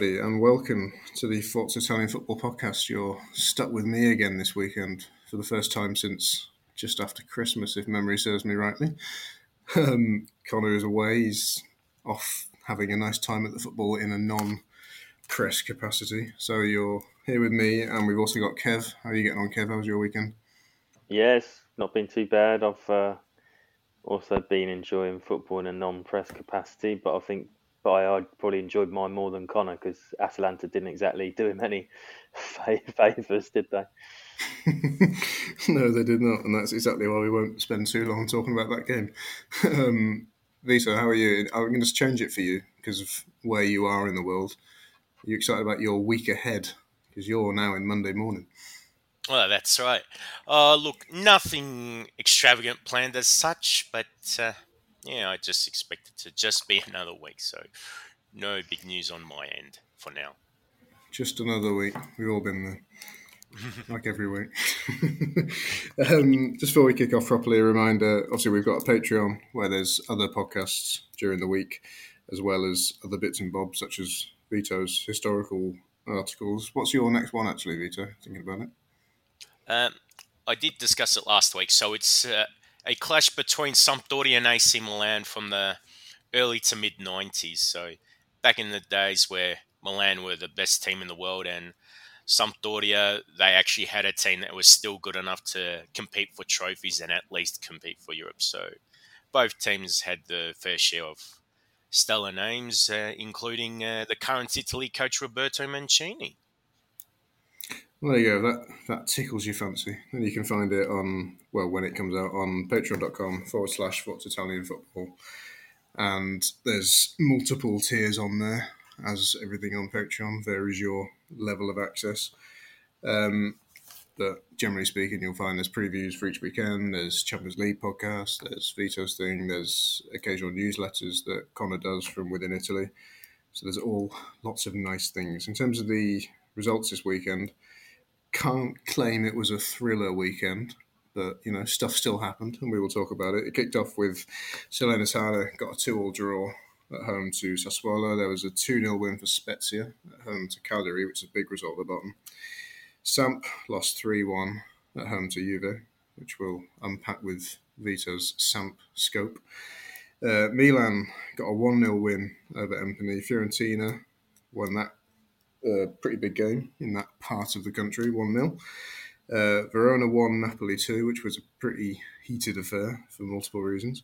Everybody, and welcome to the Forza Italian Football Podcast. You're stuck with me again this weekend for the first time since just after Christmas, if memory serves me rightly. Um, Connor is away; he's off having a nice time at the football in a non-press capacity. So you're here with me, and we've also got Kev. How are you getting on, Kev? How was your weekend? Yes, not been too bad. I've uh, also been enjoying football in a non-press capacity, but I think by I probably enjoyed mine more than Connor because Atalanta didn't exactly do him any favours, did they? no, they did not, and that's exactly why we won't spend too long talking about that game. um, Vito, how are you? I'm going to change it for you because of where you are in the world. Are you excited about your week ahead? Because you're now in Monday morning. Well, that's right. Uh, look, nothing extravagant planned as such, but uh, yeah, I just expect it to just be another week. So, no big news on my end for now. Just another week. We've all been there. like every week. um, just before we kick off properly, a reminder obviously, we've got a Patreon where there's other podcasts during the week, as well as other bits and bobs, such as Vito's historical articles. What's your next one, actually, Vito? Thinking about it. Um, I did discuss it last week. So, it's uh, a clash between Sampdoria and AC Milan from the early to mid 90s. So, back in the days where Milan were the best team in the world and Sampdoria, they actually had a team that was still good enough to compete for trophies and at least compete for Europe. So both teams had the fair share of stellar names, uh, including uh, the current Italy coach Roberto Mancini. Well, there you go. That that tickles your fancy. And you can find it on well when it comes out on patreon.com forward slash Forza Italian Football. And there's multiple tiers on there, as everything on Patreon varies your level of access. Um, but generally speaking, you'll find there's previews for each weekend. There's Champions League podcasts. There's Vito's thing. There's occasional newsletters that Connor does from within Italy. So there's all lots of nice things. In terms of the results this weekend, can't claim it was a thriller weekend, but you know stuff still happened, and we will talk about it. It kicked off with Salernitana got a two-all draw at home to Sassuolo. There was a 2 0 win for Spezia at home to Cagliari, which is a big result at the bottom. Samp lost 3 1 at home to Juve, which we'll unpack with Vito's Samp scope. Uh, Milan got a 1 0 win over Empoli. Fiorentina won that uh, pretty big game in that part of the country, 1 0. Uh, Verona won Napoli 2, which was a pretty heated affair for multiple reasons.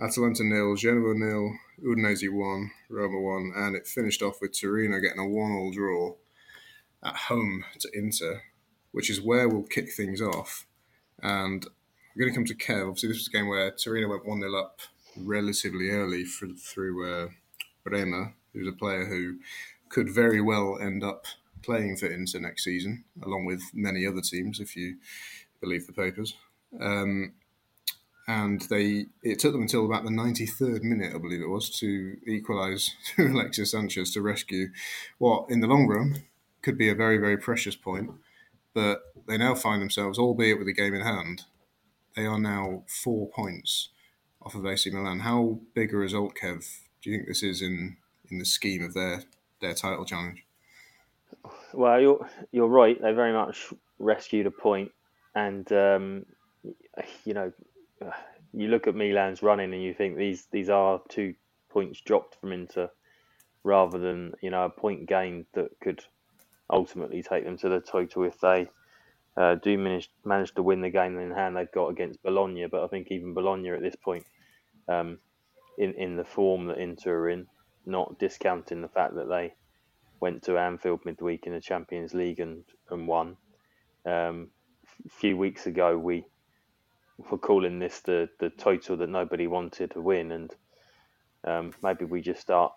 Atalanta nil, Genoa nil, Udinese one, Roma one, and it finished off with Torino getting a one-all draw at home to Inter, which is where we'll kick things off. And I'm going to come to Kev. Obviously, this was a game where Torino went one 0 up relatively early through, through uh, Bremer, who's a player who could very well end up playing for Inter next season, along with many other teams, if you believe the papers. Um, and they it took them until about the 93rd minute, I believe it was, to equalise Alexis Sanchez to rescue what, in the long run, could be a very, very precious point. But they now find themselves, albeit with a game in hand, they are now four points off of AC Milan. How big a result, Kev, do you think this is in, in the scheme of their, their title challenge? Well, you're you're right. They very much rescued a point, and um, you know, you look at Milan's running and you think these these are two points dropped from Inter, rather than you know a point gained that could ultimately take them to the title if they uh, do manage manage to win the game in hand they've got against Bologna. But I think even Bologna at this point, um, in in the form that Inter are in, not discounting the fact that they went to Anfield midweek in the Champions League and and won. Um, a few weeks ago, we were calling this the the total that nobody wanted to win, and um, maybe we just start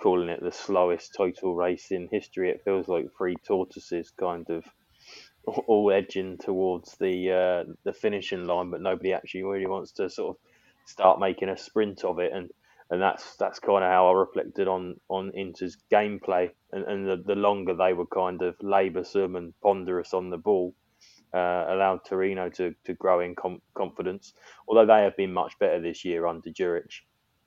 calling it the slowest total race in history. It feels like three tortoises kind of all edging towards the uh, the finishing line, but nobody actually really wants to sort of start making a sprint of it, and and that's that's kind of how I reflected on on Inter's gameplay, and, and the, the longer they were kind of laboursome and ponderous on the ball, uh, allowed Torino to to grow in com- confidence. Although they have been much better this year under Juric,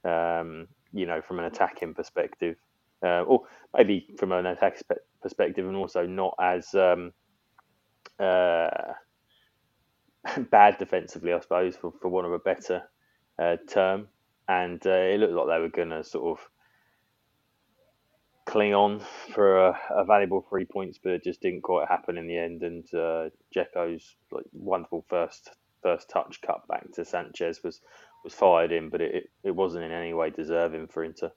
um, you know, from an attacking perspective, uh, or maybe from an attack perspective, and also not as um, uh, bad defensively, I suppose, for, for want of a better uh, term. And uh, it looked like they were going to sort of cling on for a, a, valuable three points, but it just didn't quite happen in the end. And uh, like, wonderful first first touch cut back to Sanchez was was fired in, but it, it wasn't in any way deserving for Inter.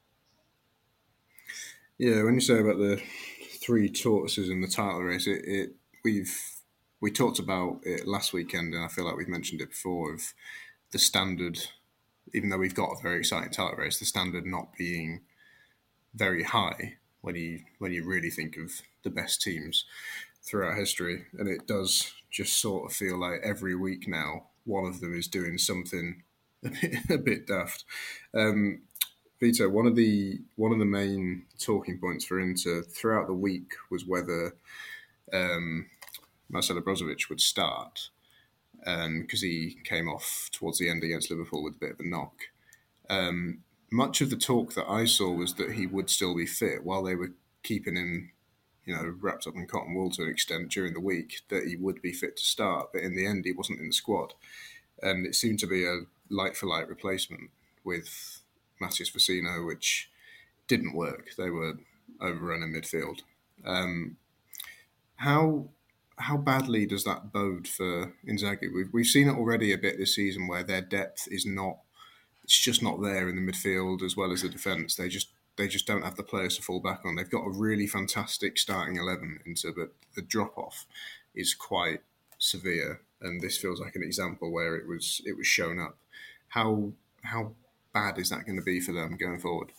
Yeah, when you say about the three tortoises in the title race, it, it we've we talked about it last weekend, and I feel like we've mentioned it before of the standard. Even though we've got a very exciting title race, the standard not being very high when you when you really think of the best teams throughout history, and it does just sort of feel like every week now one of them is doing something a bit, a bit daft. Um, Vito, one of the one of the main talking points for Inter throughout the week was whether um, Marcelo Brozovic would start because um, he came off towards the end against Liverpool with a bit of a knock. Um, much of the talk that I saw was that he would still be fit while they were keeping him, you know, wrapped up in cotton wool to an extent during the week, that he would be fit to start. But in the end, he wasn't in the squad. And it seemed to be a light for light replacement with Matías Vecino, which didn't work. They were overrun in midfield. Um, how how badly does that bode for Inzaghi? We've we've seen it already a bit this season where their depth is not it's just not there in the midfield as well as the defence. They just they just don't have the players to fall back on. They've got a really fantastic starting eleven into, but the drop off is quite severe, and this feels like an example where it was it was shown up. How how bad is that going to be for them going forward?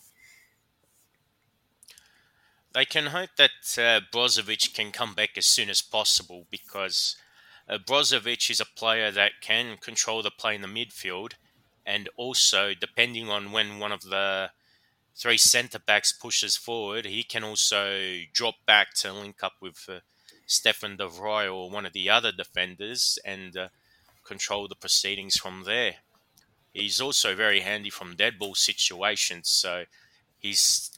They can hope that uh, Brozovic can come back as soon as possible because uh, Brozovic is a player that can control the play in the midfield, and also depending on when one of the three centre backs pushes forward, he can also drop back to link up with uh, Stefan de Vrij or one of the other defenders and uh, control the proceedings from there. He's also very handy from dead ball situations, so he's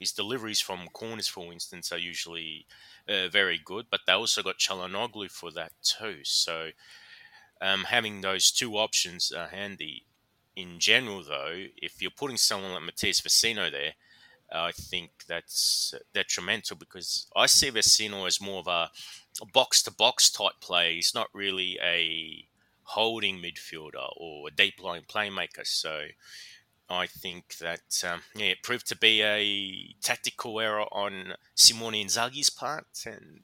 his deliveries from corners, for instance, are usually uh, very good, but they also got Calhanoglu for that too. So um, having those two options are handy. In general, though, if you're putting someone like Matías Vecino there, I think that's detrimental because I see Vecino as more of a box to box type play. He's not really a holding midfielder or a deep line playmaker. So I think that um, yeah, it proved to be a tactical error on Simone Inzaghi's part, and,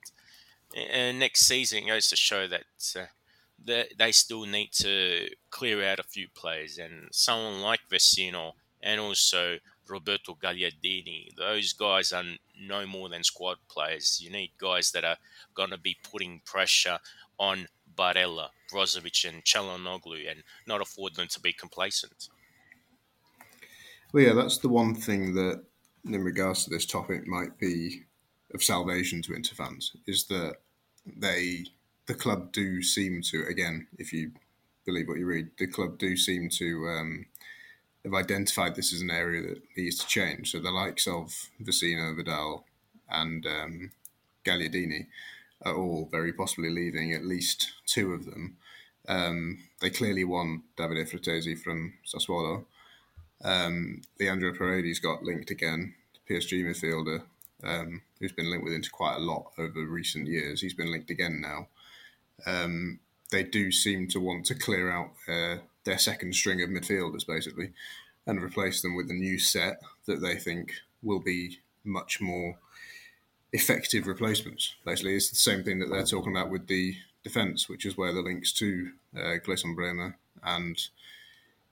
and next season goes to show that uh, they, they still need to clear out a few players, and someone like Vecino and also Roberto Gagliardini, those guys are no more than squad players. You need guys that are going to be putting pressure on Barella, Brozovic, and Calhanoglu, and not afford them to be complacent. Well, yeah, that's the one thing that, in regards to this topic, might be of salvation to Inter fans is that they, the club, do seem to again, if you believe what you read, the club do seem to um, have identified this as an area that needs to change. So the likes of Vecino, Vidal, and um, Gagliardini are all very possibly leaving. At least two of them. Um, they clearly want Davide Frattesi from Sassuolo um, Leandro Paredes got linked again, PSG midfielder, um, who's been linked with Inter quite a lot over recent years. He's been linked again now. Um, they do seem to want to clear out uh, their second string of midfielders, basically, and replace them with a new set that they think will be much more effective replacements. Basically, it's the same thing that they're talking about with the defence, which is where the links to uh, Gleison Bremer and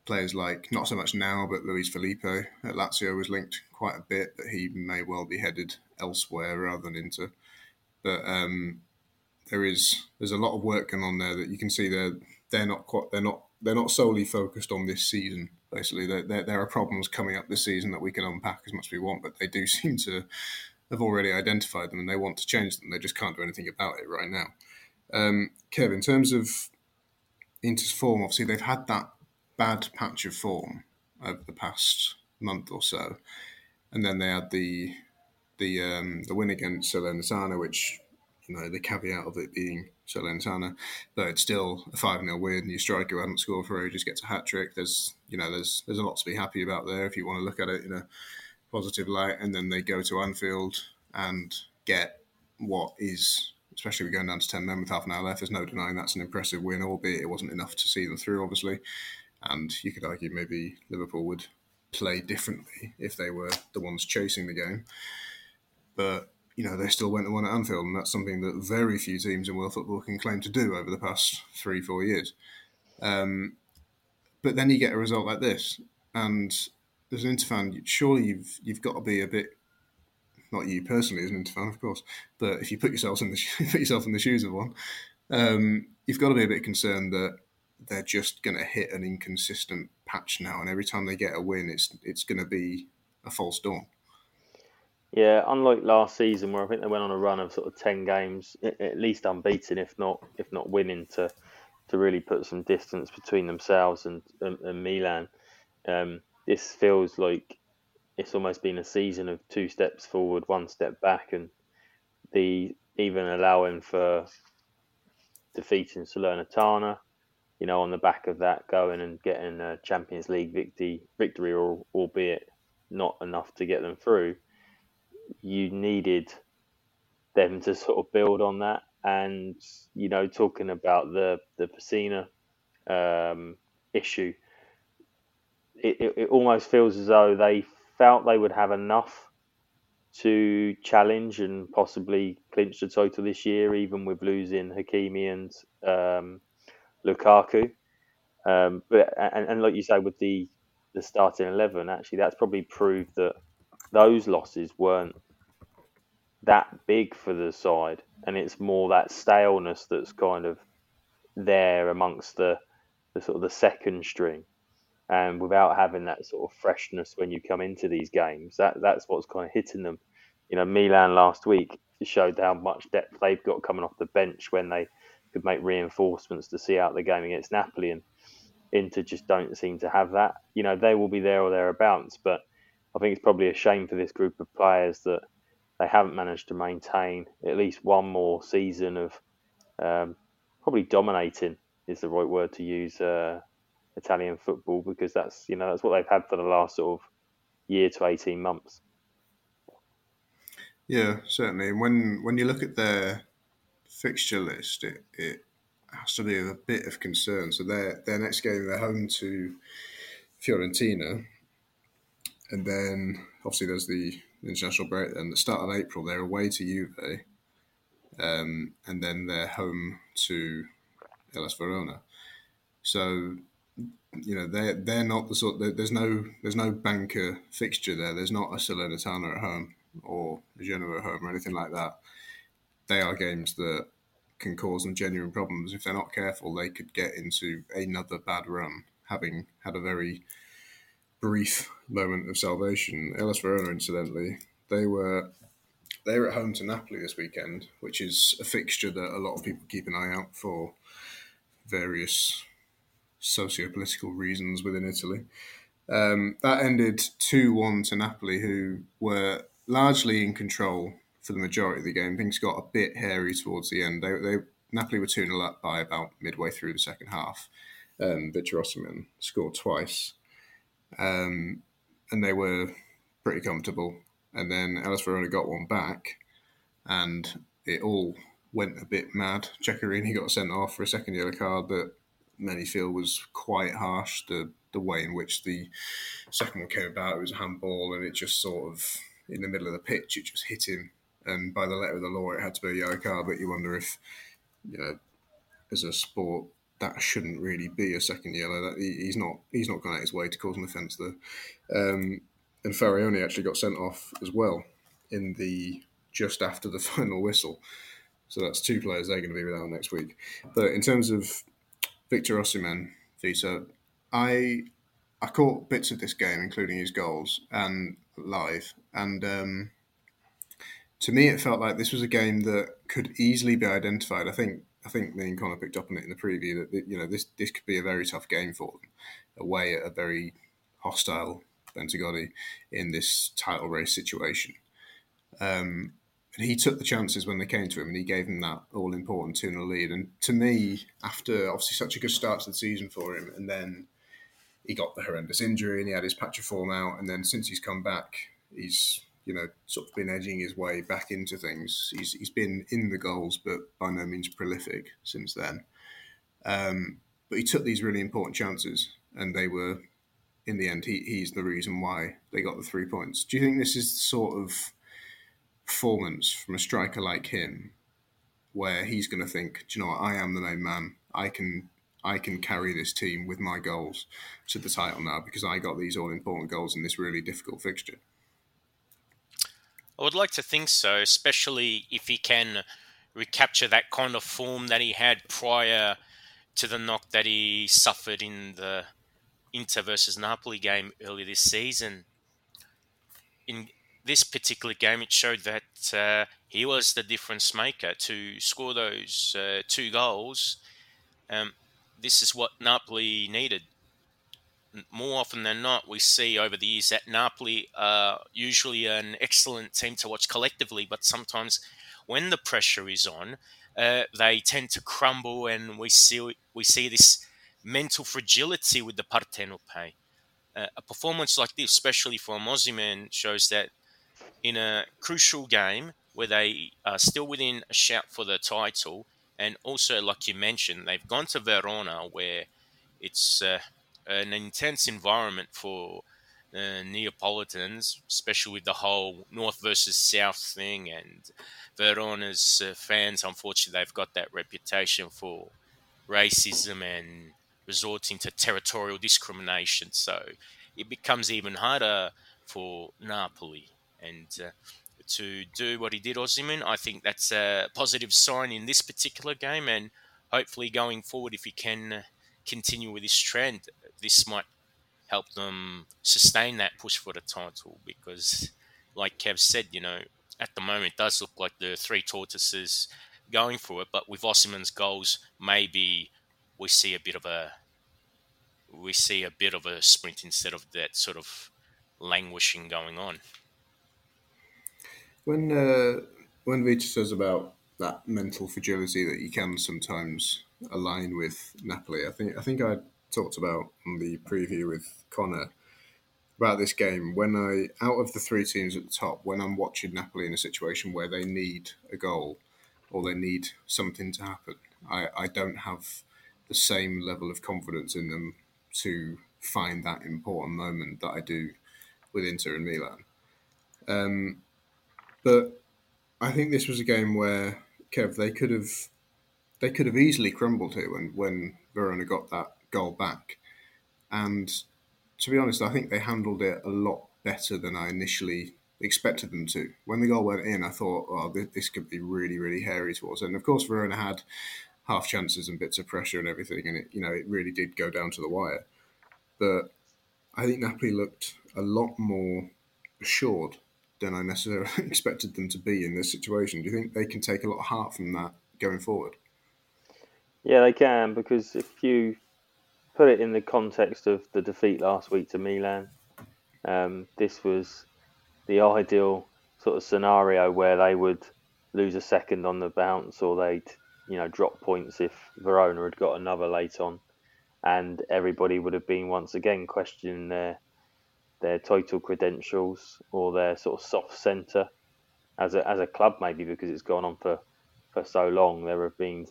players like not so much now, but Luis Felipe at Lazio was linked quite a bit that he may well be headed elsewhere rather than into. But um, there is there's a lot of work going on there that you can see they're they're not quite they're not they're not solely focused on this season. Basically, there, there, there are problems coming up this season that we can unpack as much as we want, but they do seem to have already identified them and they want to change them. They just can't do anything about it right now. Um, Kev, in terms of Inter's form, obviously they've had that bad patch of form over the past month or so, and then they had the the um, the win against Salernitana, which you know the caveat of it being Salernitana, but it's still a five 0 win. Your striker hadn't scored for ages gets a hat trick. There's you know there's there's a lot to be happy about there if you want to look at it in a positive light. And then they go to Anfield and get what is especially we're going down to 10 men with half an hour left. There's no denying that's an impressive win, albeit it wasn't enough to see them through, obviously. And you could argue maybe Liverpool would play differently if they were the ones chasing the game. But, you know, they still went and won at Anfield, and that's something that very few teams in world football can claim to do over the past three, four years. Um, but then you get a result like this, and as an Inter fan, surely you've you've got to be a bit not you personally as an Inter fan, of course, but if you put yourself in the put yourself in the shoes of one, um, you've got to be a bit concerned that they're just going to hit an inconsistent patch now, and every time they get a win, it's it's going to be a false dawn. Yeah, unlike last season where I think they went on a run of sort of ten games, at least unbeaten, if not if not winning, to to really put some distance between themselves and and, and Milan. Um, this feels like it's almost been a season of two steps forward, one step back, and the even allowing for defeating Salernitana, you know, on the back of that, going and getting a Champions League victory, victory, or albeit not enough to get them through. You needed them to sort of build on that, and you know, talking about the the Pessina um, issue, it, it, it almost feels as though they felt they would have enough to challenge and possibly clinch the title this year, even with losing Hakimi and um, Lukaku. Um, but and, and, like you say, with the the starting eleven, actually, that's probably proved that those losses weren't that big for the side, and it's more that staleness that's kind of there amongst the the sort of the second string and without having that sort of freshness when you come into these games, that that's what's kind of hitting them. You know, Milan last week showed how much depth they've got coming off the bench when they could make reinforcements to see out the game against Napoli, and Inter just don't seem to have that. You know, they will be there or thereabouts, but I think it's probably a shame for this group of players that they haven't managed to maintain at least one more season of um, probably dominating is the right word to use. Uh, Italian football because that's you know that's what they've had for the last sort of year to eighteen months. Yeah, certainly. When when you look at their fixture list, it, it has to be a bit of concern. So their their next game they're home to Fiorentina, and then obviously there's the international break. Then the start of April they're away to Juve, um, and then they're home to Hellas Verona. So you know they're they're not the sort. There's no there's no banker fixture there. There's not a Salernitana at home or a Genoa at home or anything like that. They are games that can cause them genuine problems if they're not careful. They could get into another bad run, having had a very brief moment of salvation. Hellas Verona, incidentally, they were they were at home to Napoli this weekend, which is a fixture that a lot of people keep an eye out for various socio-political reasons within Italy. Um, that ended 2 1 to Napoli, who were largely in control for the majority of the game. Things got a bit hairy towards the end. They, they Napoli were 2 0 up by about midway through the second half. Um, Victor Osimhen scored twice. Um, and they were pretty comfortable. And then Hellas Verona got one back, and it all went a bit mad. Ceccherini got sent off for a second yellow card that many feel was quite harsh. The the way in which the second one came about, it was a handball, and it just sort of in the middle of the pitch, it just hit him and by the letter of the law, it had to be a yellow card. But you wonder if, you know, as a sport, that shouldn't really be a second yellow. That he's not he's not gone out his way to cause an offence there. Um, and Faraoni actually got sent off as well in the just after the final whistle. So that's two players they're going to be without next week. But in terms of Victor Osimhen, Vito, I I caught bits of this game, including his goals and live, and um, to me, it felt like this was a game that could easily be identified. I think I think me and Connor picked up on it in the preview that you know this this could be a very tough game for them, away at a very hostile Bentegodi in this title race situation. Um, and he took the chances when they came to him, and he gave them that all important 2 0 lead. And to me, after obviously such a good start to the season for him, and then he got the horrendous injury and he had his patch of form out, and then since he's come back, he's you know sort of been edging his way back into things. He's he's been in the goals, but by no means prolific since then. Um, but he took these really important chances, and they were, in the end, he, he's the reason why they got the three points. Do you think this is the sort of performance from a striker like him, where he's going to think, do you know what, I am the main man. I can I can carry this team with my goals to the title now because I got these all important goals in this really difficult fixture. I would like to think so, especially if he can recapture that kind of form that he had prior to the knock that he suffered in the Inter versus Napoli game earlier this season. In this particular game, it showed that uh, he was the difference maker to score those uh, two goals. Um, this is what Napoli needed. More often than not, we see over the years that Napoli are usually an excellent team to watch collectively, but sometimes when the pressure is on, uh, they tend to crumble, and we see we see this mental fragility with the Partenope. Uh, a performance like this, especially from Osimhen, shows that in a crucial game where they are still within a shout for the title, and also, like you mentioned, they've gone to Verona where it's uh, an intense environment for uh, Neapolitans, especially with the whole North versus South thing. And Verona's uh, fans, unfortunately, they've got that reputation for racism and resorting to territorial discrimination. So it becomes even harder for Napoli. And uh, to do what he did, Osimhen. I think that's a positive sign in this particular game, and hopefully going forward, if he can continue with this trend, this might help them sustain that push for the title. Because, like Kev said, you know, at the moment it does look like the three tortoises going for it, but with Osimhen's goals, maybe we see a bit of a we see a bit of a sprint instead of that sort of languishing going on. When uh, when Vito says about that mental fragility that you can sometimes align with Napoli, I think I think I talked about on the preview with Connor about this game. When I out of the three teams at the top, when I'm watching Napoli in a situation where they need a goal or they need something to happen, I, I don't have the same level of confidence in them to find that important moment that I do with Inter and Milan. Um, but I think this was a game where Kev they could have they could have easily crumbled here when when Verona got that goal back, and to be honest, I think they handled it a lot better than I initially expected them to. When the goal went in, I thought, "Oh, this could be really, really hairy towards." And of course, Verona had half chances and bits of pressure and everything, and it you know it really did go down to the wire. But I think Napoli looked a lot more assured than I necessarily expected them to be in this situation. Do you think they can take a lot of heart from that going forward? Yeah, they can because if you put it in the context of the defeat last week to Milan, um, this was the ideal sort of scenario where they would lose a second on the bounce or they'd you know drop points if Verona had got another late on, and everybody would have been once again questioning their their title credentials or their sort of soft centre as a as a club maybe because it's gone on for for so long. There have been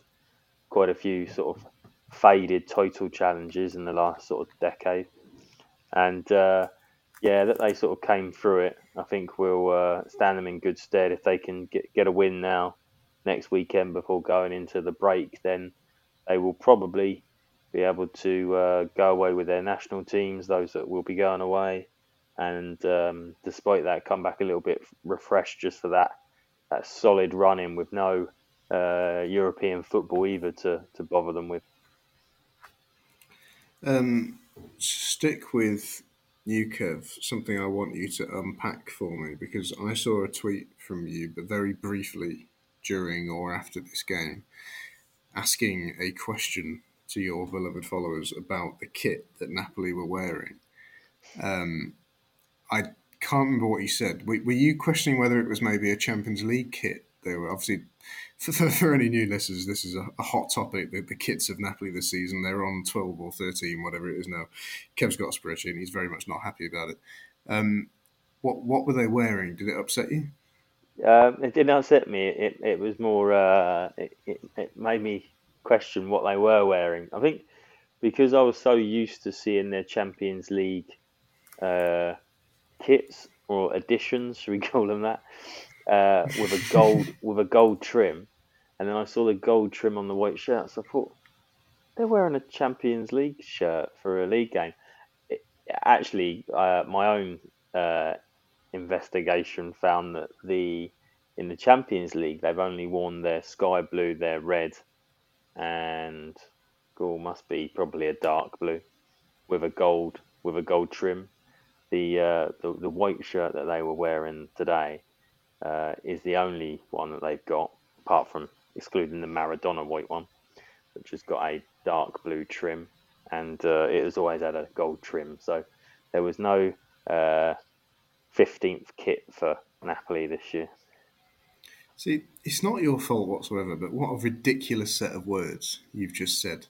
quite a few sort of faded title challenges in the last sort of decade, and uh, yeah, that they sort of came through it I think we'll uh, stand them in good stead if they can get get a win now next weekend before going into the break. Then they will probably be able to uh, go away with their national teams, those that will be going away, and um, despite that, come back a little bit refreshed just for that that solid running with no uh, European football either to, to bother them with. Um, stick with you, something I want you to unpack for me because I saw a tweet from you, but very briefly during or after this game, asking a question to your beloved followers about the kit that Napoli were wearing. Um, I can't remember what you said. Were, were you questioning whether it was maybe a Champions League kit? They were obviously, for, for any new listeners, this is a, a hot topic. The, the, kits of Napoli this season, they're on 12 or 13, whatever it is now. Kev's got a spreadsheet and he's very much not happy about it. Um, what what were they wearing? Did it upset you? Um, it didn't upset me. It, it was more, uh, it, it, it made me question what they were wearing. I think because I was so used to seeing their Champions League uh, kits or editions, should we call them that, uh, with a gold with a gold trim, and then I saw the gold trim on the white shirts. I thought they're wearing a Champions League shirt for a league game. It, actually, uh, my own uh, investigation found that the in the Champions League they've only worn their sky blue, their red, and oh, must be probably a dark blue with a gold with a gold trim. The, uh, the the white shirt that they were wearing today uh, is the only one that they've got, apart from excluding the Maradona white one, which has got a dark blue trim, and uh, it has always had a gold trim. So there was no uh, fifteenth kit for Napoli this year. See, it's not your fault whatsoever, but what a ridiculous set of words you've just said.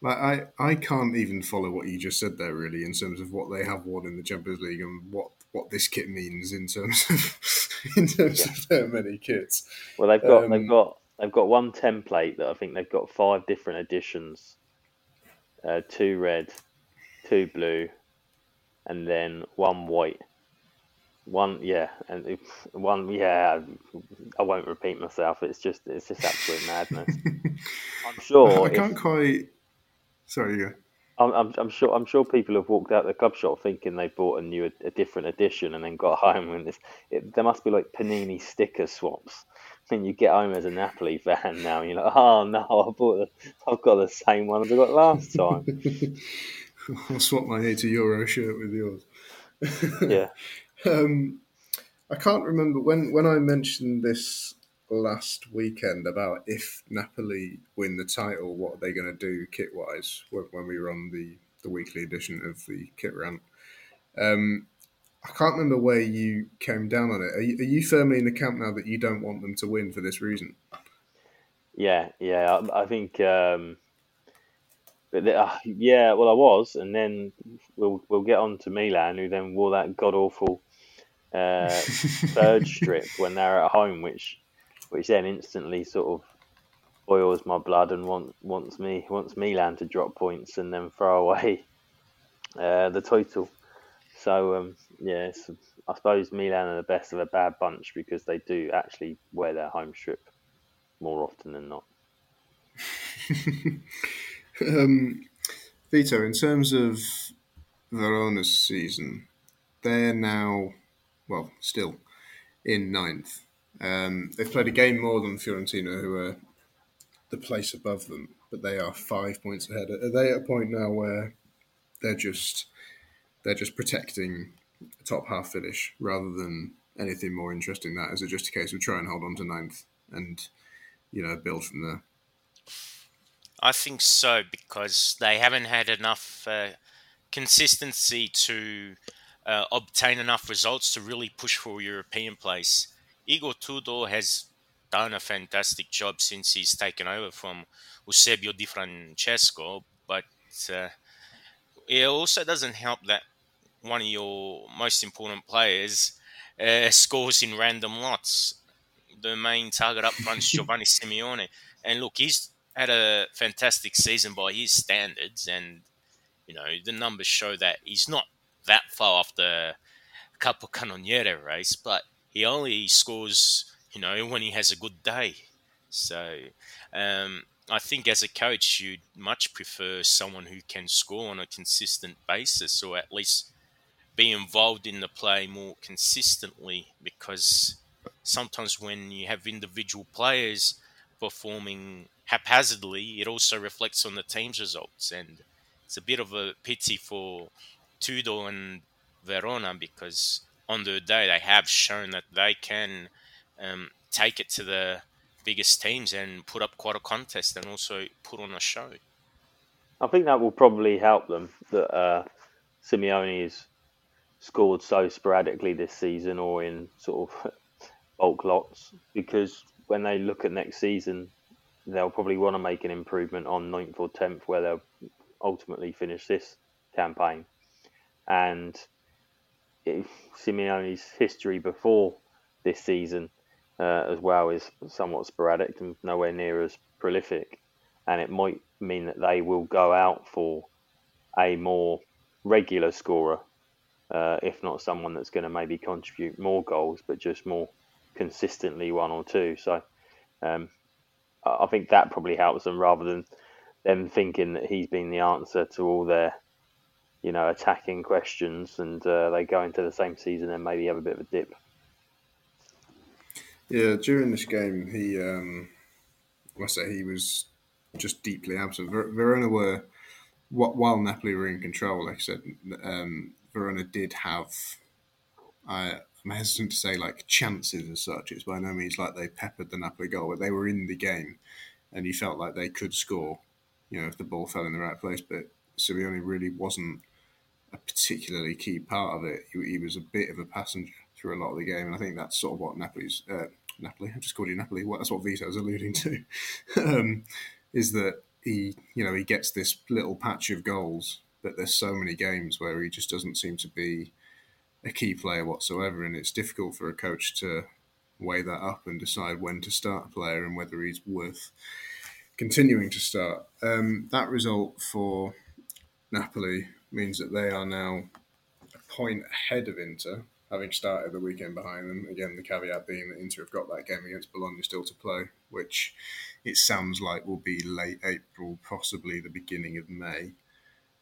Like I, I can't even follow what you just said there, really, in terms of what they have won in the Champions League and what, what this kit means in terms of in terms yeah. of their many kits. Well, they've got um, they've got they've got one template that I think they've got five different editions, uh, two red, two blue, and then one white. One, yeah, and one, yeah. I won't repeat myself. It's just, it's just absolute madness. I'm sure. I can't if, quite. Sorry, yeah. I'm, I'm, I'm, sure. I'm sure people have walked out the club shop thinking they bought a new, a different edition, and then got home and this. It, there must be like Panini sticker swaps. And you get home as a Napoli fan now, and you're like, oh no, I bought the, I've got the same one as I got last time. I'll swap my 80 euro shirt with yours. yeah. Um, I can't remember when when I mentioned this last weekend about if Napoli win the title, what are they going to do kit wise when, when, we run the, the weekly edition of the kit rant. Um, I can't remember where you came down on it. Are you, are you, firmly in the camp now that you don't want them to win for this reason? Yeah, yeah. I, I think, um, uh, yeah. Well, I was, and then we'll we'll get on to Milan, who then wore that god awful uh, third strip when they're at home, which which then instantly sort of boils my blood and want, wants me wants Milan to drop points and then throw away uh, the title. So um, yeah, I suppose Milan are the best of a bad bunch because they do actually wear their home strip more often than not. um, Vito, in terms of Verona's season, they're now, well, still in ninth um, they've played a game more than Fiorentina, who are the place above them, but they are five points ahead. Are they at a point now where they're just they're just protecting a top half finish rather than anything more interesting? That is it just a case of try and hold on to ninth and you know build from there? I think so because they haven't had enough uh, consistency to uh, obtain enough results to really push for a European place. Igor Tudor has done a fantastic job since he's taken over from Eusebio Di Francesco, but uh, it also doesn't help that one of your most important players uh, scores in random lots. The main target up front is Giovanni Simeone, and look, he's had a fantastic season by his standards, and you know the numbers show that he's not that far off the Capocannoniere race, but he only scores, you know, when he has a good day. So um, I think as a coach, you'd much prefer someone who can score on a consistent basis, or at least be involved in the play more consistently. Because sometimes when you have individual players performing haphazardly, it also reflects on the team's results, and it's a bit of a pity for Tudor and Verona because on the day they have shown that they can um, take it to the biggest teams and put up quite a contest and also put on a show. I think that will probably help them that uh, Simeone has scored so sporadically this season or in sort of bulk lots because when they look at next season, they'll probably want to make an improvement on 9th or 10th where they'll ultimately finish this campaign. And Simeone's history before this season uh, as well is somewhat sporadic and nowhere near as prolific. And it might mean that they will go out for a more regular scorer, uh, if not someone that's going to maybe contribute more goals, but just more consistently one or two. So um, I think that probably helps them rather than them thinking that he's been the answer to all their you know, attacking questions, and uh, they go into the same season and maybe have a bit of a dip. Yeah, during this game, he, um, I say he was just deeply absent. Ver- Verona were, while Napoli were in control, like I said, um, Verona did have, I, I'm hesitant to say like chances as such. It's by no means like they peppered the Napoli goal, but they were in the game, and you felt like they could score, you know, if the ball fell in the right place. But Simeone really wasn't a particularly key part of it. He, he, was a bit of a passenger through a lot of the game, and I think that's sort of what Napoli's uh, Napoli. I just called you Napoli. What that's what Vito's alluding to, um, is that he you know he gets this little patch of goals, but there's so many games where he just doesn't seem to be a key player whatsoever, and it's difficult for a coach to weigh that up and decide when to start a player and whether he's worth continuing to start. Um, that result for Napoli means that they are now a point ahead of Inter, having started the weekend behind them. Again, the caveat being that Inter have got that game against Bologna still to play, which it sounds like will be late April, possibly the beginning of May.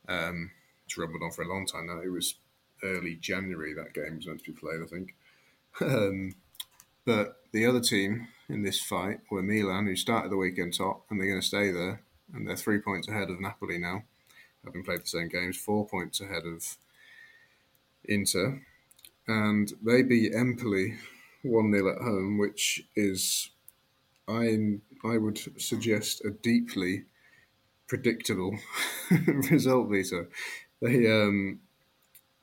Um, it's rumbled on for a long time now. It was early January that game was meant to be played, I think. Um, but the other team in this fight were Milan, who started the weekend top, and they're going to stay there, and they're three points ahead of Napoli now having played the same games, four points ahead of Inter. And they beat Empoli 1 0 at home, which is, I, I would suggest, a deeply predictable result, Vito. They, um,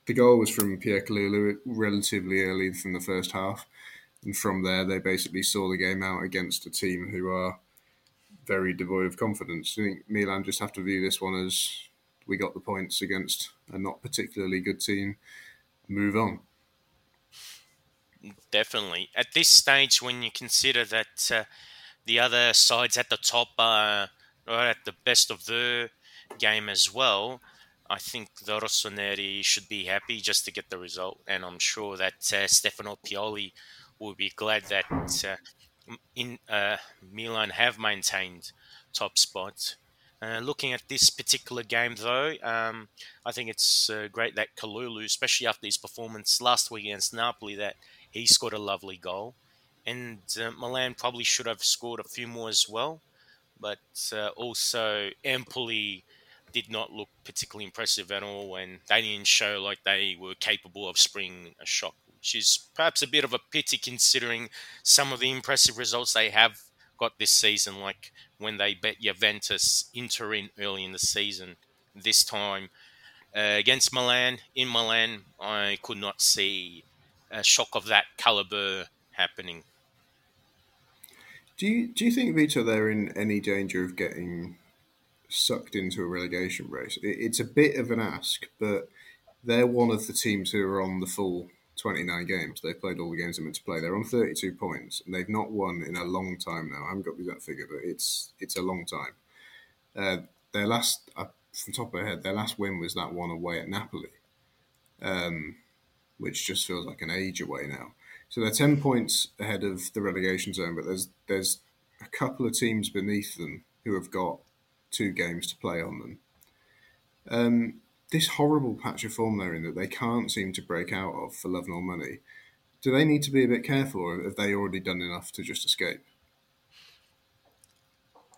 the goal was from Pierre Kalulu relatively early from the first half. And from there, they basically saw the game out against a team who are very devoid of confidence. I think Milan just have to view this one as we got the points against a not particularly good team. Move on. Definitely. At this stage, when you consider that uh, the other sides at the top are, are at the best of their game as well, I think the Rossoneri should be happy just to get the result. And I'm sure that uh, Stefano Pioli will be glad that uh, in uh, Milan have maintained top spot uh, looking at this particular game, though, um, I think it's uh, great that Kalulu, especially after his performance last week against Napoli, that he scored a lovely goal. And uh, Milan probably should have scored a few more as well. But uh, also, Empoli did not look particularly impressive at all, and they didn't show like they were capable of springing a shock, which is perhaps a bit of a pity considering some of the impressive results they have got this season, like when they bet Juventus Inter in early in the season. This time uh, against Milan, in Milan, I could not see a shock of that caliber happening. Do you do you think Vito they're in any danger of getting sucked into a relegation race? It's a bit of an ask, but they're one of the teams who are on the full 29 games. They've played all the games they're meant to play. They're on 32 points, and they've not won in a long time now. I haven't got the exact figure, but it's it's a long time. Uh, their last, uh, from top of their head, their last win was that one away at Napoli. Um, which just feels like an age away now. So they're ten points ahead of the relegation zone, but there's there's a couple of teams beneath them who have got two games to play on them. Um, this horrible patch of form they're in that they can't seem to break out of for love nor money. Do they need to be a bit careful, or have they already done enough to just escape?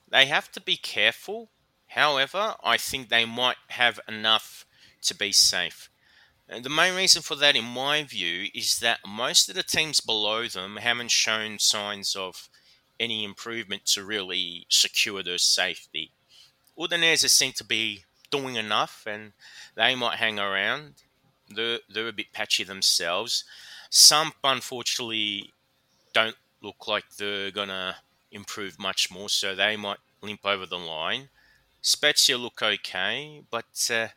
They have to be careful. However, I think they might have enough to be safe. And the main reason for that, in my view, is that most of the teams below them haven't shown signs of any improvement to really secure their safety. Udinese seem to be doing enough, and they might hang around. They're, they're a bit patchy themselves. Some, unfortunately, don't look like they're going to improve much more, so they might limp over the line. Spezia look okay, but uh,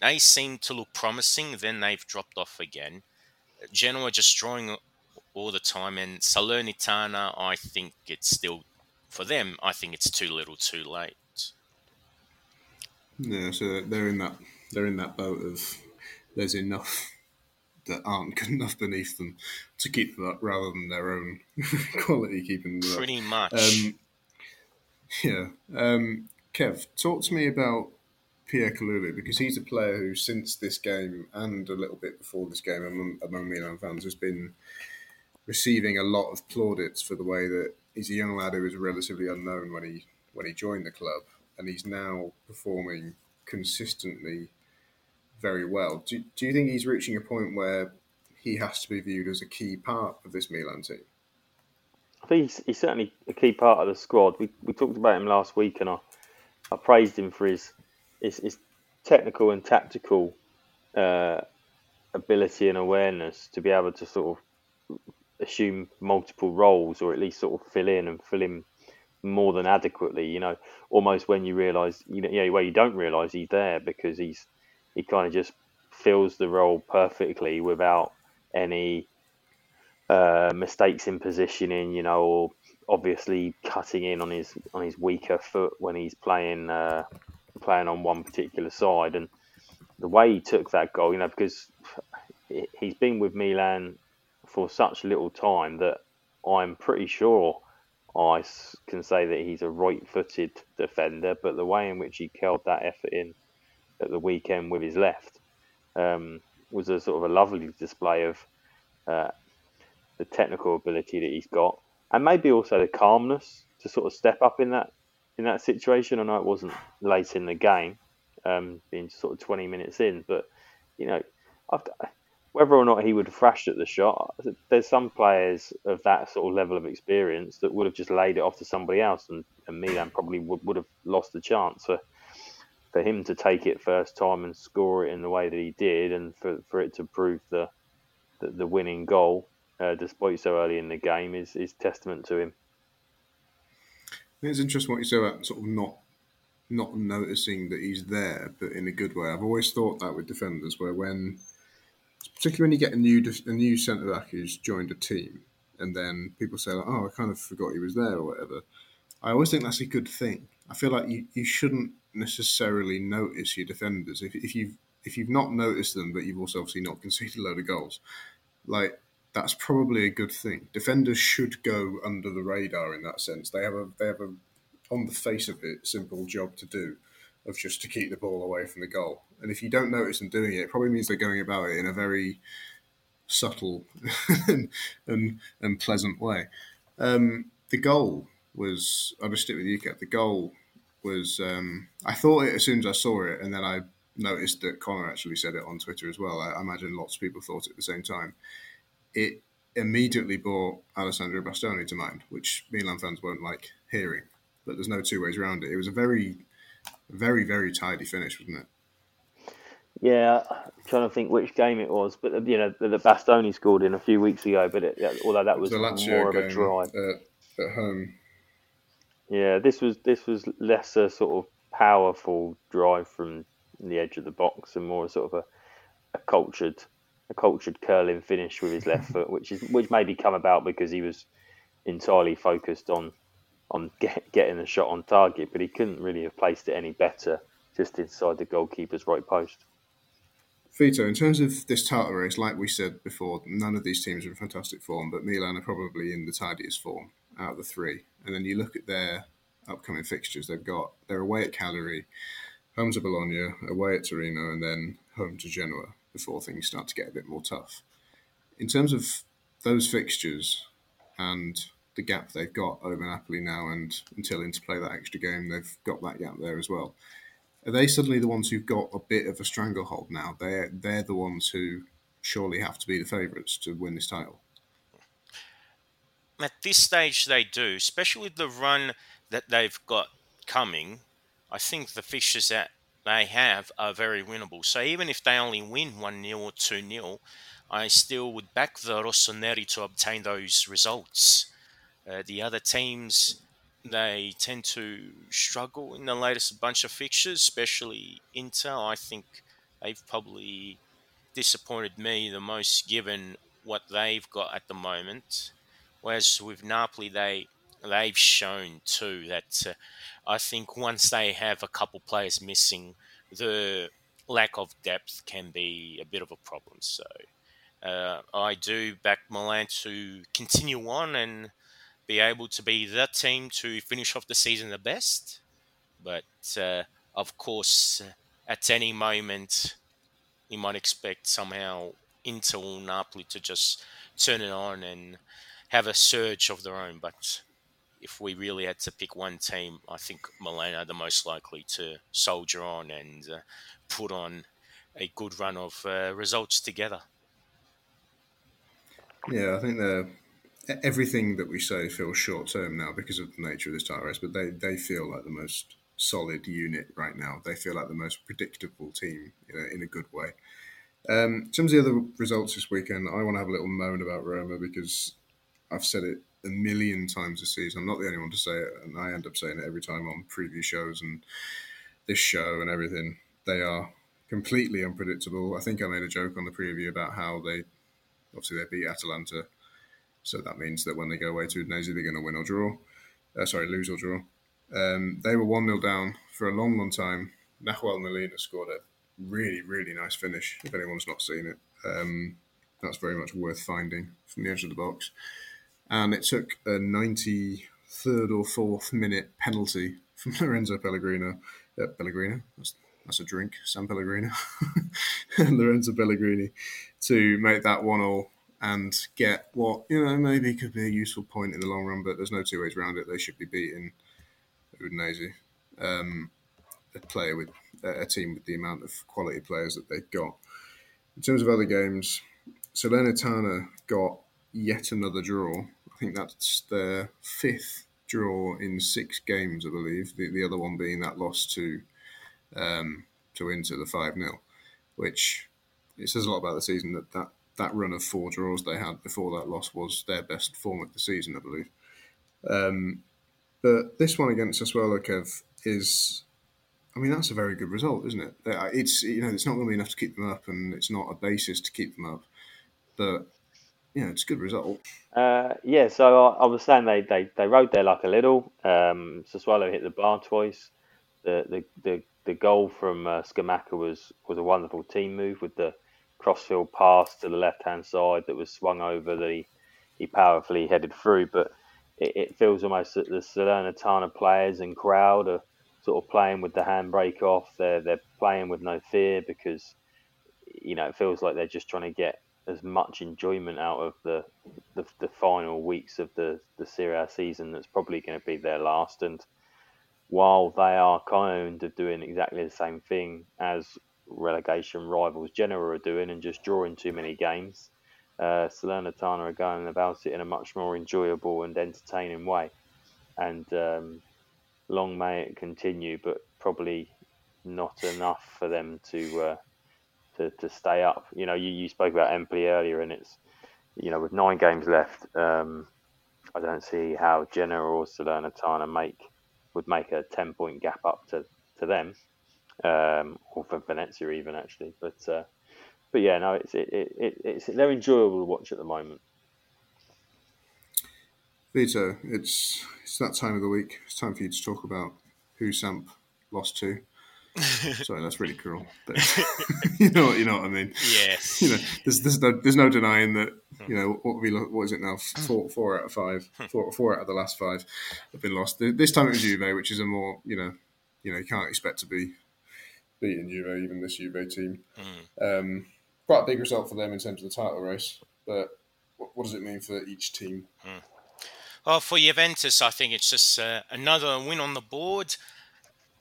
they seem to look promising, then they've dropped off again. Genoa just drawing all the time, and Salernitana, I think it's still, for them, I think it's too little too late. Yeah, so they're in that they're in that boat of there's enough that aren't good enough beneath them to keep them up rather than their own quality keeping them Pretty up. much. Um, yeah. Um, Kev, talk to me about Pierre Kalulu because he's a player who, since this game and a little bit before this game among, among Milan fans, has been receiving a lot of plaudits for the way that he's a young lad who was relatively unknown when he when he joined the club, and he's now performing consistently very well. Do, do you think he's reaching a point where he has to be viewed as a key part of this Milan team? I think he's, he's certainly a key part of the squad. We, we talked about him last week, and I, I praised him for his his, his technical and tactical uh, ability and awareness to be able to sort of assume multiple roles, or at least sort of fill in and fill in more than adequately. You know, almost when you realise, you know, yeah, well, you don't realise he's there because he's he kind of just fills the role perfectly without any uh, mistakes in positioning, you know, or obviously cutting in on his on his weaker foot when he's playing uh, playing on one particular side. And the way he took that goal, you know, because he's been with Milan for such little time that I'm pretty sure I can say that he's a right-footed defender. But the way in which he curled that effort in at the weekend with his left um, was a sort of a lovely display of uh, the technical ability that he's got, and maybe also the calmness to sort of step up in that in that situation. I know it wasn't late in the game, um, being sort of 20 minutes in, but you know, after, whether or not he would have thrashed at the shot, there's some players of that sort of level of experience that would have just laid it off to somebody else, and, and Milan probably would, would have lost the chance. For for him to take it first time and score it in the way that he did, and for, for it to prove the the, the winning goal, uh, despite so early in the game, is is testament to him. It's interesting what you say about sort of not not noticing that he's there, but in a good way. I've always thought that with defenders, where when, particularly when you get a new a new centre back who's joined a team, and then people say, like, "Oh, I kind of forgot he was there" or whatever. I always think that's a good thing. I feel like you, you shouldn't necessarily notice your defenders if, if you've if you've not noticed them, but you've also obviously not conceded a load of goals. Like that's probably a good thing. Defenders should go under the radar in that sense. They have a they have a on the face of it simple job to do of just to keep the ball away from the goal. And if you don't notice them doing it, it probably means they're going about it in a very subtle and, and, and pleasant way. Um, the goal was I'll just stick with you, Kev. The goal was um, I thought it as soon as I saw it, and then I noticed that Connor actually said it on Twitter as well. I, I imagine lots of people thought it at the same time it immediately brought Alessandro Bastoni to mind, which Milan fans won't like hearing. But there's no two ways around it. It was a very, very, very tidy finish, wasn't it? Yeah, I'm trying to think which game it was, but you know the, Bastoni scored in a few weeks ago. But it, although that was more of a drive at, at home. Yeah, this was this was less a sort of powerful drive from the edge of the box and more sort of a, a cultured a cultured curling finish with his left foot, which is which maybe come about because he was entirely focused on on get, getting the shot on target, but he couldn't really have placed it any better just inside the goalkeeper's right post. Vito, in terms of this title race, like we said before, none of these teams are in fantastic form, but Milan are probably in the tidiest form out of the three. And then you look at their upcoming fixtures, they've got they're away at Cagliari, home to Bologna, away at Torino, and then home to Genoa before things start to get a bit more tough. In terms of those fixtures and the gap they've got over Napoli now and until into play that extra game, they've got that gap there as well. Are they suddenly the ones who've got a bit of a stranglehold now? They're they're the ones who surely have to be the favourites to win this title. At this stage, they do, especially with the run that they've got coming. I think the fixtures that they have are very winnable. So even if they only win 1 0 or 2 0, I still would back the Rossoneri to obtain those results. Uh, the other teams, they tend to struggle in the latest bunch of fixtures, especially Inter. I think they've probably disappointed me the most given what they've got at the moment. Whereas with Napoli, they they've shown too that uh, I think once they have a couple players missing, the lack of depth can be a bit of a problem. So uh, I do back Milan to continue on and be able to be that team to finish off the season the best. But uh, of course, at any moment, you might expect somehow Inter or Napoli to just turn it on and have a surge of their own. But if we really had to pick one team, I think Milan are the most likely to soldier on and uh, put on a good run of uh, results together. Yeah, I think they're everything that we say feels short term now because of the nature of this title race, but they, they feel like the most solid unit right now. They feel like the most predictable team you know, in a good way. Um, in terms of the other results this weekend, I want to have a little moan about Roma because I've said it a million times this season. I'm not the only one to say it, and I end up saying it every time on preview shows and this show and everything. They are completely unpredictable. I think I made a joke on the preview about how they obviously they beat Atalanta so that means that when they go away to Udinese, they're going to win or draw. Uh, sorry, lose or draw. Um, they were 1 0 down for a long, long time. Nahuel Molina scored a really, really nice finish, if anyone's not seen it. Um, that's very much worth finding from the edge of the box. And it took a 93rd or 4th minute penalty from Lorenzo Pellegrino. Uh, Pellegrino? That's, that's a drink, San Pellegrino. Lorenzo Pellegrini to make that 1 0 and get what you know maybe could be a useful point in the long run. But there's no two ways around it. They should be beating Udinese, um, a player with a team with the amount of quality players that they've got. In terms of other games, Salernitana got yet another draw. I think that's their fifth draw in six games, I believe. The, the other one being that loss to um, to Inter, the five 0 which it says a lot about the season that that that run of four draws they had before that loss was their best form of the season, I believe. Um, but this one against Kev, is, I mean, that's a very good result, isn't it? Uh, it's you know it's not going to be enough to keep them up, and it's not a basis to keep them up, but yeah, it's a good result. Uh, yeah, so I, I, was saying they, they, they rode their luck a little. Um, Sassuolo hit the bar twice. The the the, the goal from uh, Scamacca was was a wonderful team move with the crossfield pass to the left hand side that was swung over that he, he powerfully headed through. But it, it feels almost that the Salernitana players and crowd are sort of playing with the handbrake off. They're they're playing with no fear because you know it feels like they're just trying to get as much enjoyment out of the the, the final weeks of the the Serie A season that's probably going to be their last. And while they are kind of doing exactly the same thing as relegation rivals Genoa are doing and just drawing too many games. Uh, Salernitana are going about it in a much more enjoyable and entertaining way. And um, long may it continue, but probably not enough for them to uh, to, to stay up. You know, you, you spoke about Empoli earlier, and it's you know with nine games left, um, I don't see how Genoa or Salernitana make would make a ten point gap up to, to them um, or for Venezia even actually. But uh, but yeah, no, it's it, it, it's they're enjoyable to watch at the moment. Vito, it's it's that time of the week. It's time for you to talk about who Samp lost to. Sorry, that's really cruel. But you know what you know what I mean. Yes. You know, there's there's no there's no denying that. You know what we what is it now? Four four out of five. Four four out of the last five have been lost. This time it was Juve, which is a more you know you know you can't expect to be beating Juve even this Juve team. Um, quite a big result for them in terms of the title race, but what, what does it mean for each team? Well, for Juventus, I think it's just uh, another win on the board.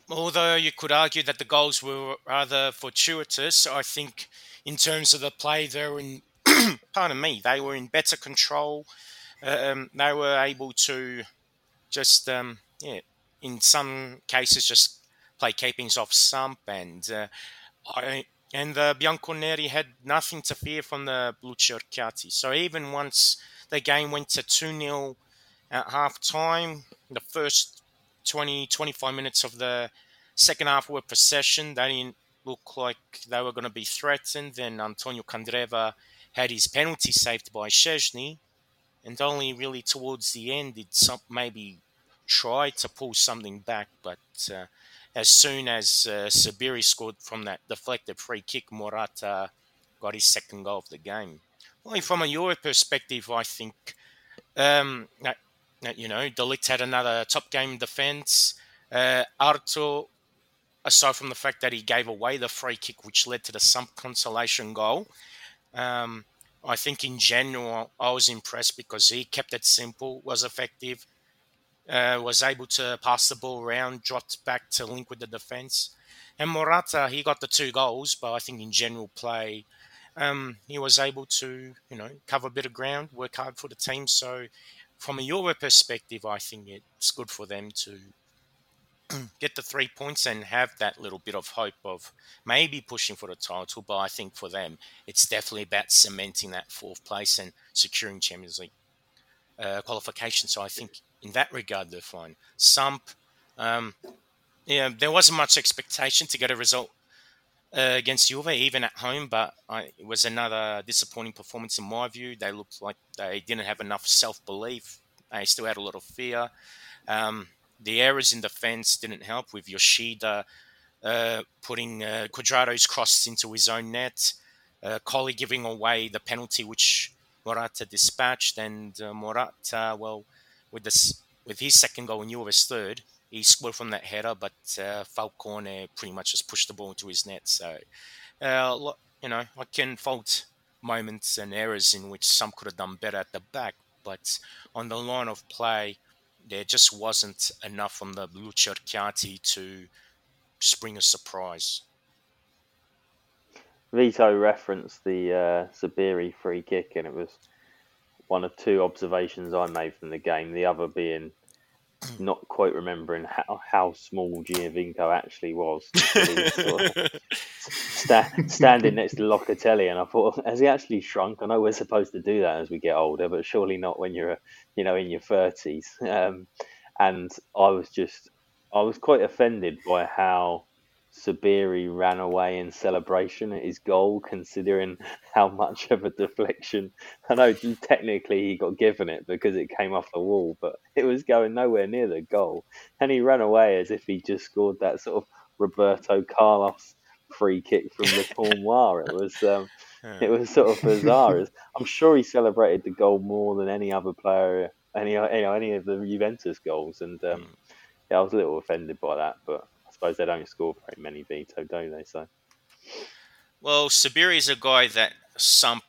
Although you could argue that the goals were rather fortuitous, I think in terms of the play, they were in, pardon me, they were in better control. Um, they were able to just, um, yeah, in some cases, just play keepings off Samp, and uh, I and the Bianconeri had nothing to fear from the Blucerchiati. So even once the game went to 2 0 at half time, the first 20, 25 minutes of the second half were possession. They didn't look like they were going to be threatened. Then Antonio Candreva had his penalty saved by Szczesny. And only really towards the end did some maybe try to pull something back. But uh, as soon as uh, Sabiri scored from that deflected free kick, Morata got his second goal of the game. Well, from a Juve perspective, I think um, that, that, you know De Ligt had another top game defense. Uh, Arthur, aside from the fact that he gave away the free kick, which led to the Samp consolation goal, um, I think in general I was impressed because he kept it simple, was effective, uh, was able to pass the ball around, dropped back to link with the defense. And Morata, he got the two goals, but I think in general play, um, he was able to, you know, cover a bit of ground, work hard for the team. So, from a Juve perspective, I think it's good for them to get the three points and have that little bit of hope of maybe pushing for the title. But I think for them, it's definitely about cementing that fourth place and securing Champions League uh, qualification. So I think in that regard, they're fine. Samp, um, yeah, there wasn't much expectation to get a result uh, against Juve, even at home, but I, it was another disappointing performance in my view. They looked like they didn't have enough self belief. They still had a lot of fear. Um, the errors in defence didn't help with Yoshida uh, putting uh, Cuadrado's cross into his own net, uh, Colley giving away the penalty which Morata dispatched, and uh, Morata, well, with this with his second goal and Juve's third, he scored from that header, but uh, Falcone pretty much just pushed the ball into his net. So, uh, you know, I can fault moments and errors in which some could have done better at the back, but on the line of play, there just wasn't enough from the Blucerchiati to spring a surprise. Vito referenced the uh, Sabiri free kick, and it was one of two observations I made from the game. The other being not quite remembering how, how small Giovinco actually was. Sort of sta- standing next to Locatelli, and I thought, has he actually shrunk? I know we're supposed to do that as we get older, but surely not when you're, you know, in your thirties. Um, and I was just, I was quite offended by how Sabiri ran away in celebration at his goal, considering how much of a deflection. I know technically he got given it because it came off the wall, but it was going nowhere near the goal, and he ran away as if he just scored that sort of Roberto Carlos free kick from the Tournoi. It was, um, it was sort of bizarre. I'm sure he celebrated the goal more than any other player, any you know, any of the Juventus goals, and um, yeah, I was a little offended by that, but suppose they don't score very many Vito, do they? So, well, Sabiri is a guy that Samp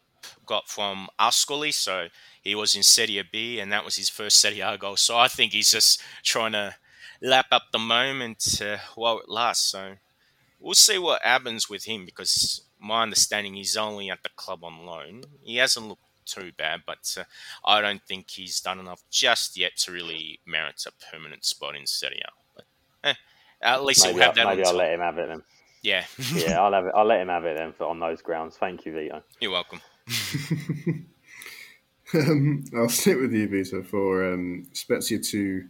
got from Ascoli, so he was in Serie B, and that was his first Serie A goal. So I think he's just trying to lap up the moment uh, while it lasts. So we'll see what happens with him because my understanding he's only at the club on loan. He hasn't looked too bad, but uh, I don't think he's done enough just yet to really merit a permanent spot in Serie A. But, at least maybe he'll have that. Maybe I'll top. let him have it then. Yeah. yeah, I'll have it. I'll let him have it then for, on those grounds. Thank you, Vito. You're welcome. um, I'll stick with you, Vito, for um, Spezia 2,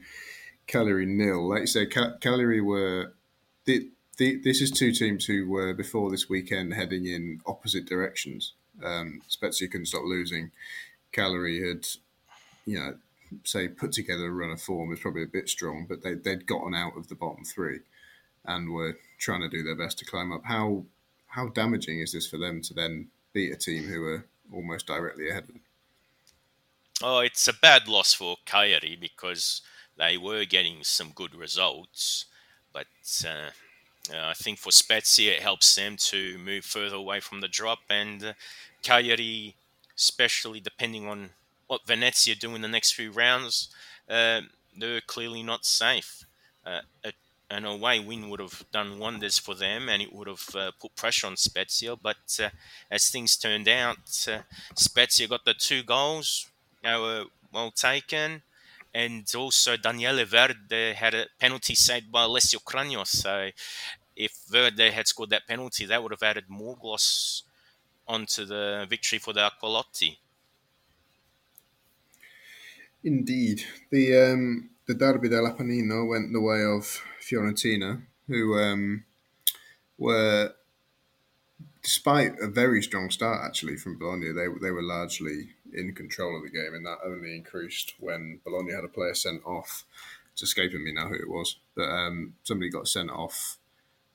Cagliari nil. Like you said, Cal- Cagliari were. The, the, this is two teams who were, before this weekend, heading in opposite directions. Um, Spezia couldn't stop losing. Cagliari had, you know, say put together a run of form is probably a bit strong, but they, they'd gotten out of the bottom three. and were trying to do their best to climb up. How how damaging is this for them to then beat a team who are almost directly ahead of them? Oh, it's a bad loss for Cagliari because they were getting some good results, but uh, uh, I think for Spezia it helps them to move further away from the drop, and uh, especially depending on what Venezia do in the next few rounds, uh, they're clearly not safe. Uh, a, an away win would have done wonders for them, and it would have uh, put pressure on Spezia. But uh, as things turned out, Spezia got the two goals. They were well taken and also Daniele Verde had a penalty saved by Alessio Cragno. So if Verde had scored that penalty, that would have added more gloss onto the victory for the Aquilotti. Indeed, the um, the Derby dell'Appennino went the way of Fiorentina, who um, were, despite a very strong start actually from Bologna, they they were largely in control of the game, and that only increased when Bologna had a player sent off. It's escaping me now who it was, but um, somebody got sent off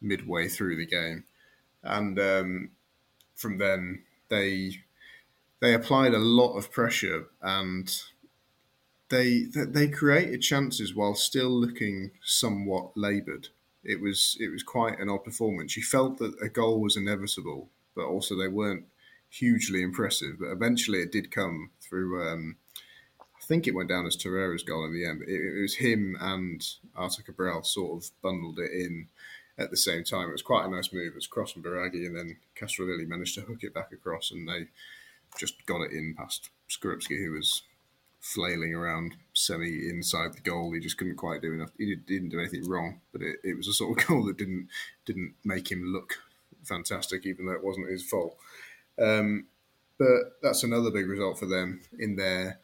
midway through the game, and um, from then they they applied a lot of pressure and they they created chances while still looking somewhat laboured. It was it was quite an odd performance. You felt that a goal was inevitable, but also they weren't hugely impressive. But eventually, it did come through. Um, I think it went down as Torreira's goal in the end. It, it was him and Arthur Cabral sort of bundled it in at the same time. It was quite a nice move. It was cross and Biraghi, and then Castrovilli managed to hook it back across, and they just got it in past Skorupski, who was flailing around semi inside the goal. He just couldn't quite do enough. He didn't do anything wrong, but it, it was a sort of goal that didn't didn't make him look fantastic, even though it wasn't his fault. Um, but that's another big result for them in their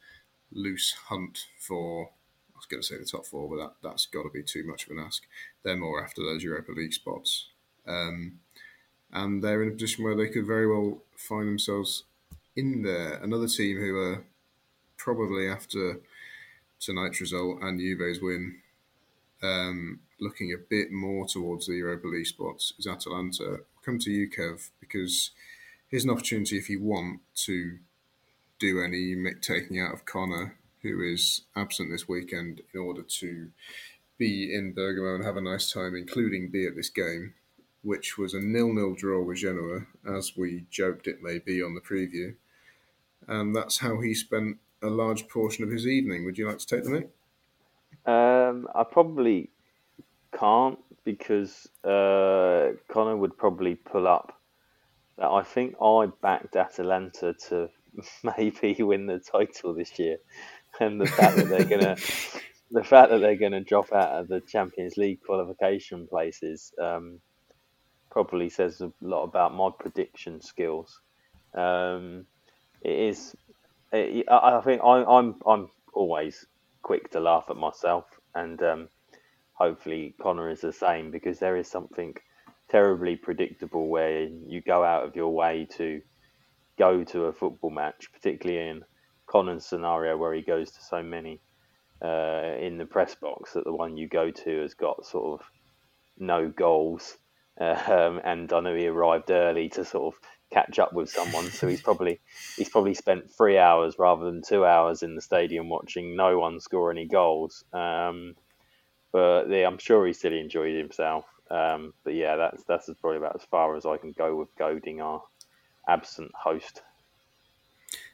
loose hunt for. I was going to say the top four, but that that's got to be too much of an ask. They're more after those Europa League spots, um, and they're in a position where they could very well find themselves in there. Another team who are probably after tonight's result and Juve's win, um, looking a bit more towards the Europa League spots is Atalanta. come to you, Kev, because here's an opportunity if you want to do any taking out of Connor, who is absent this weekend, in order to be in Bergamo and have a nice time, including be at this game, which was a nil-nil draw with Genoa, as we joked it may be on the preview. And that's how he spent a large portion of his evening. Would you like to take the mic? Um, I probably can't because uh, Connor would probably pull up. I think I backed Atalanta to maybe win the title this year, and the fact that they're gonna, the fact that they're gonna drop out of the Champions League qualification places, um, probably says a lot about my prediction skills. Um, it is I think I, am I'm, I'm always quick to laugh at myself, and um, hopefully Connor is the same because there is something terribly predictable where you go out of your way to go to a football match, particularly in Connor's scenario where he goes to so many uh, in the press box that the one you go to has got sort of no goals. Um, and I know he arrived early to sort of catch up with someone. So he's probably he's probably spent three hours rather than two hours in the stadium watching no one score any goals. Um, but yeah, I'm sure he still enjoyed himself. Um, but yeah, that's that's probably about as far as I can go with goading our absent host.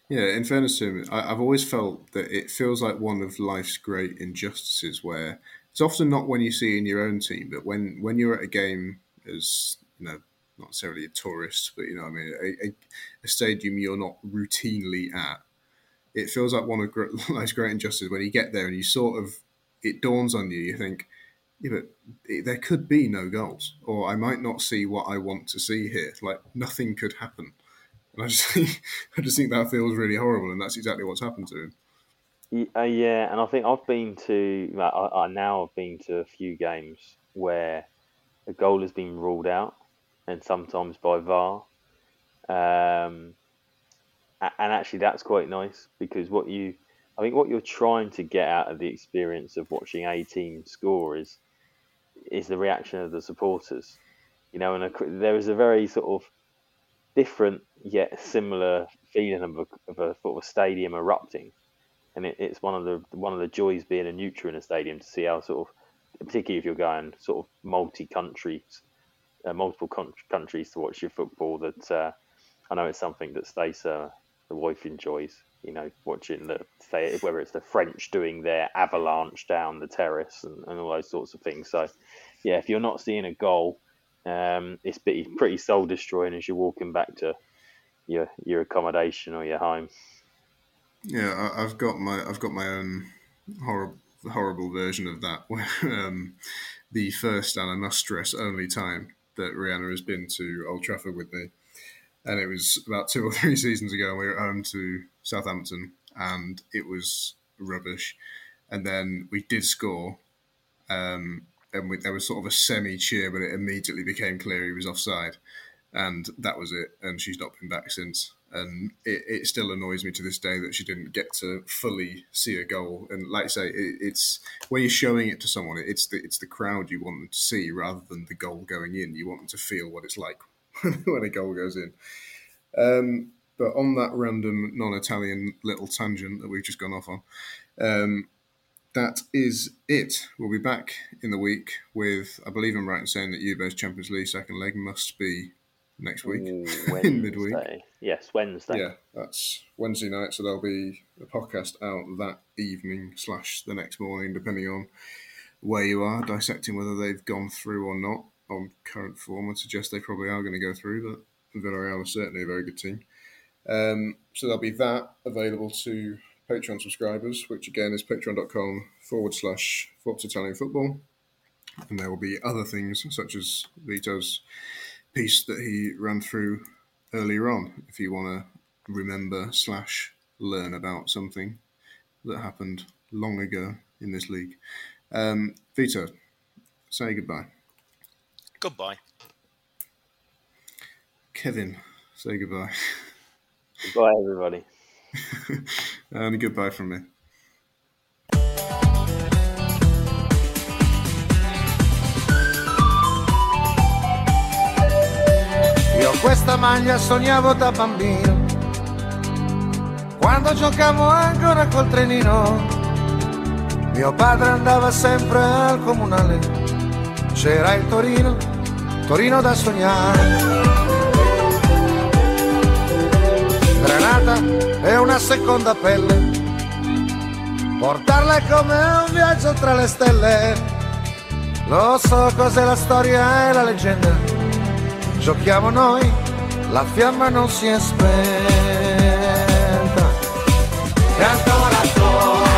Yeah, in fairness to him, I, have always felt that it feels like one of life's great injustices where it's often not when you see in your own team, but when, when you're at a game as you know not necessarily a tourist, but you know, I mean, a, a, a stadium you're not routinely at. It feels like one of life's great injustices when you get there and you sort of it dawns on you. You think, yeah, but it, there could be no goals, or I might not see what I want to see here. Like nothing could happen. And I just think, I just think that feels really horrible, and that's exactly what's happened to him. Uh, yeah, and I think I've been to. I, I now have been to a few games where a goal has been ruled out, and sometimes by VAR. Um, and actually, that's quite nice because what you, I think, what you're trying to get out of the experience of watching a team score is is the reaction of the supporters. You know, and a, there is a very sort of different yet similar feeling of a, of a sort of a stadium erupting, and it, it's one of the one of the joys being a neutral in a stadium to see how sort of, particularly if you're going sort of multi countries, uh, multiple con- countries to watch your football. That uh, I know it's something that Stacey, the wife, enjoys. You know, watching the say whether it's the French doing their avalanche down the terrace and, and all those sorts of things. So, yeah, if you're not seeing a goal, um, it's pretty, pretty soul destroying as you're walking back to your your accommodation or your home. Yeah, I, have got my I've got my own horrible horrible version of that. Where um, the first and I must stress only time that Rihanna has been to Old Trafford with me and it was about two or three seasons ago. We were at home to Southampton, and it was rubbish. And then we did score, um, and we, there was sort of a semi cheer, but it immediately became clear he was offside, and that was it. And she's not been back since. And it, it still annoys me to this day that she didn't get to fully see a goal. And like I say, it, it's when you're showing it to someone, it's the it's the crowd you want them to see rather than the goal going in. You want them to feel what it's like when a goal goes in. Um, but on that random non-Italian little tangent that we've just gone off on, um, that is it. We'll be back in the week with, I believe I'm right in saying that Juve's Champions League second leg must be next week in midweek. Yes, Wednesday. Yeah, that's Wednesday night. So there'll be a podcast out that evening slash the next morning, depending on where you are, dissecting whether they've gone through or not on current form would suggest they probably are going to go through, but Villarreal are certainly a very good team. Um, so there'll be that available to Patreon subscribers, which again is patreon.com forward slash Forza Italian Football. And there will be other things such as Vito's piece that he ran through earlier on, if you want to remember slash learn about something that happened long ago in this league. Um, Vito, say goodbye. Goodbye. Kevin, say goodbye. Goodbye, everybody. and goodbye from me. Questa maglia sognavo da bambino, quando giocavo ancora col trenino. Mio padre andava sempre al comunale, c'era il Torino Torino da sognare. Granata è una seconda pelle, portarla come un viaggio tra le stelle. Lo so cos'è la storia e la leggenda, giochiamo noi, la fiamma non si è spenta. E ancora ancora,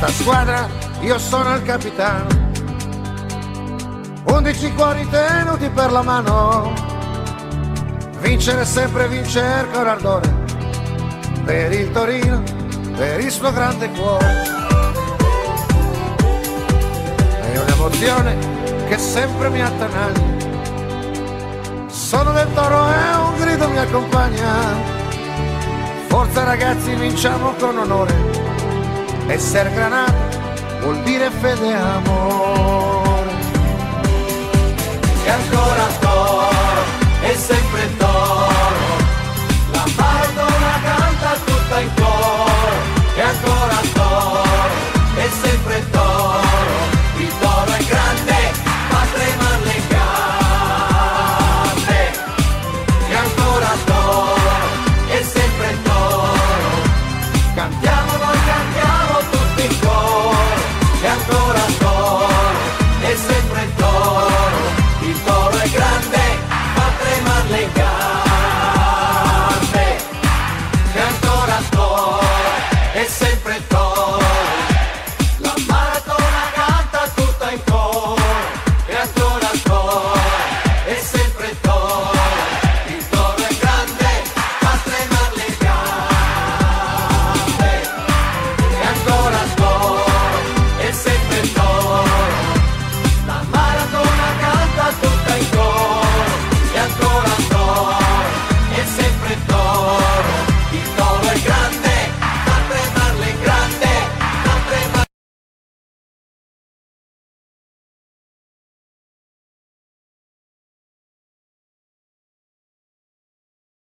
questa squadra io sono il capitano. Undici cuori tenuti per la mano. Vincere sempre vincere con ardore. Per il Torino, per il suo grande cuore. È un'emozione che sempre mi attanaglia. Sono del toro e un grido mi accompagna. Forza ragazzi, vinciamo con onore. Essere granata vuol dire fede e amore. E ancora toro, e sempre toro.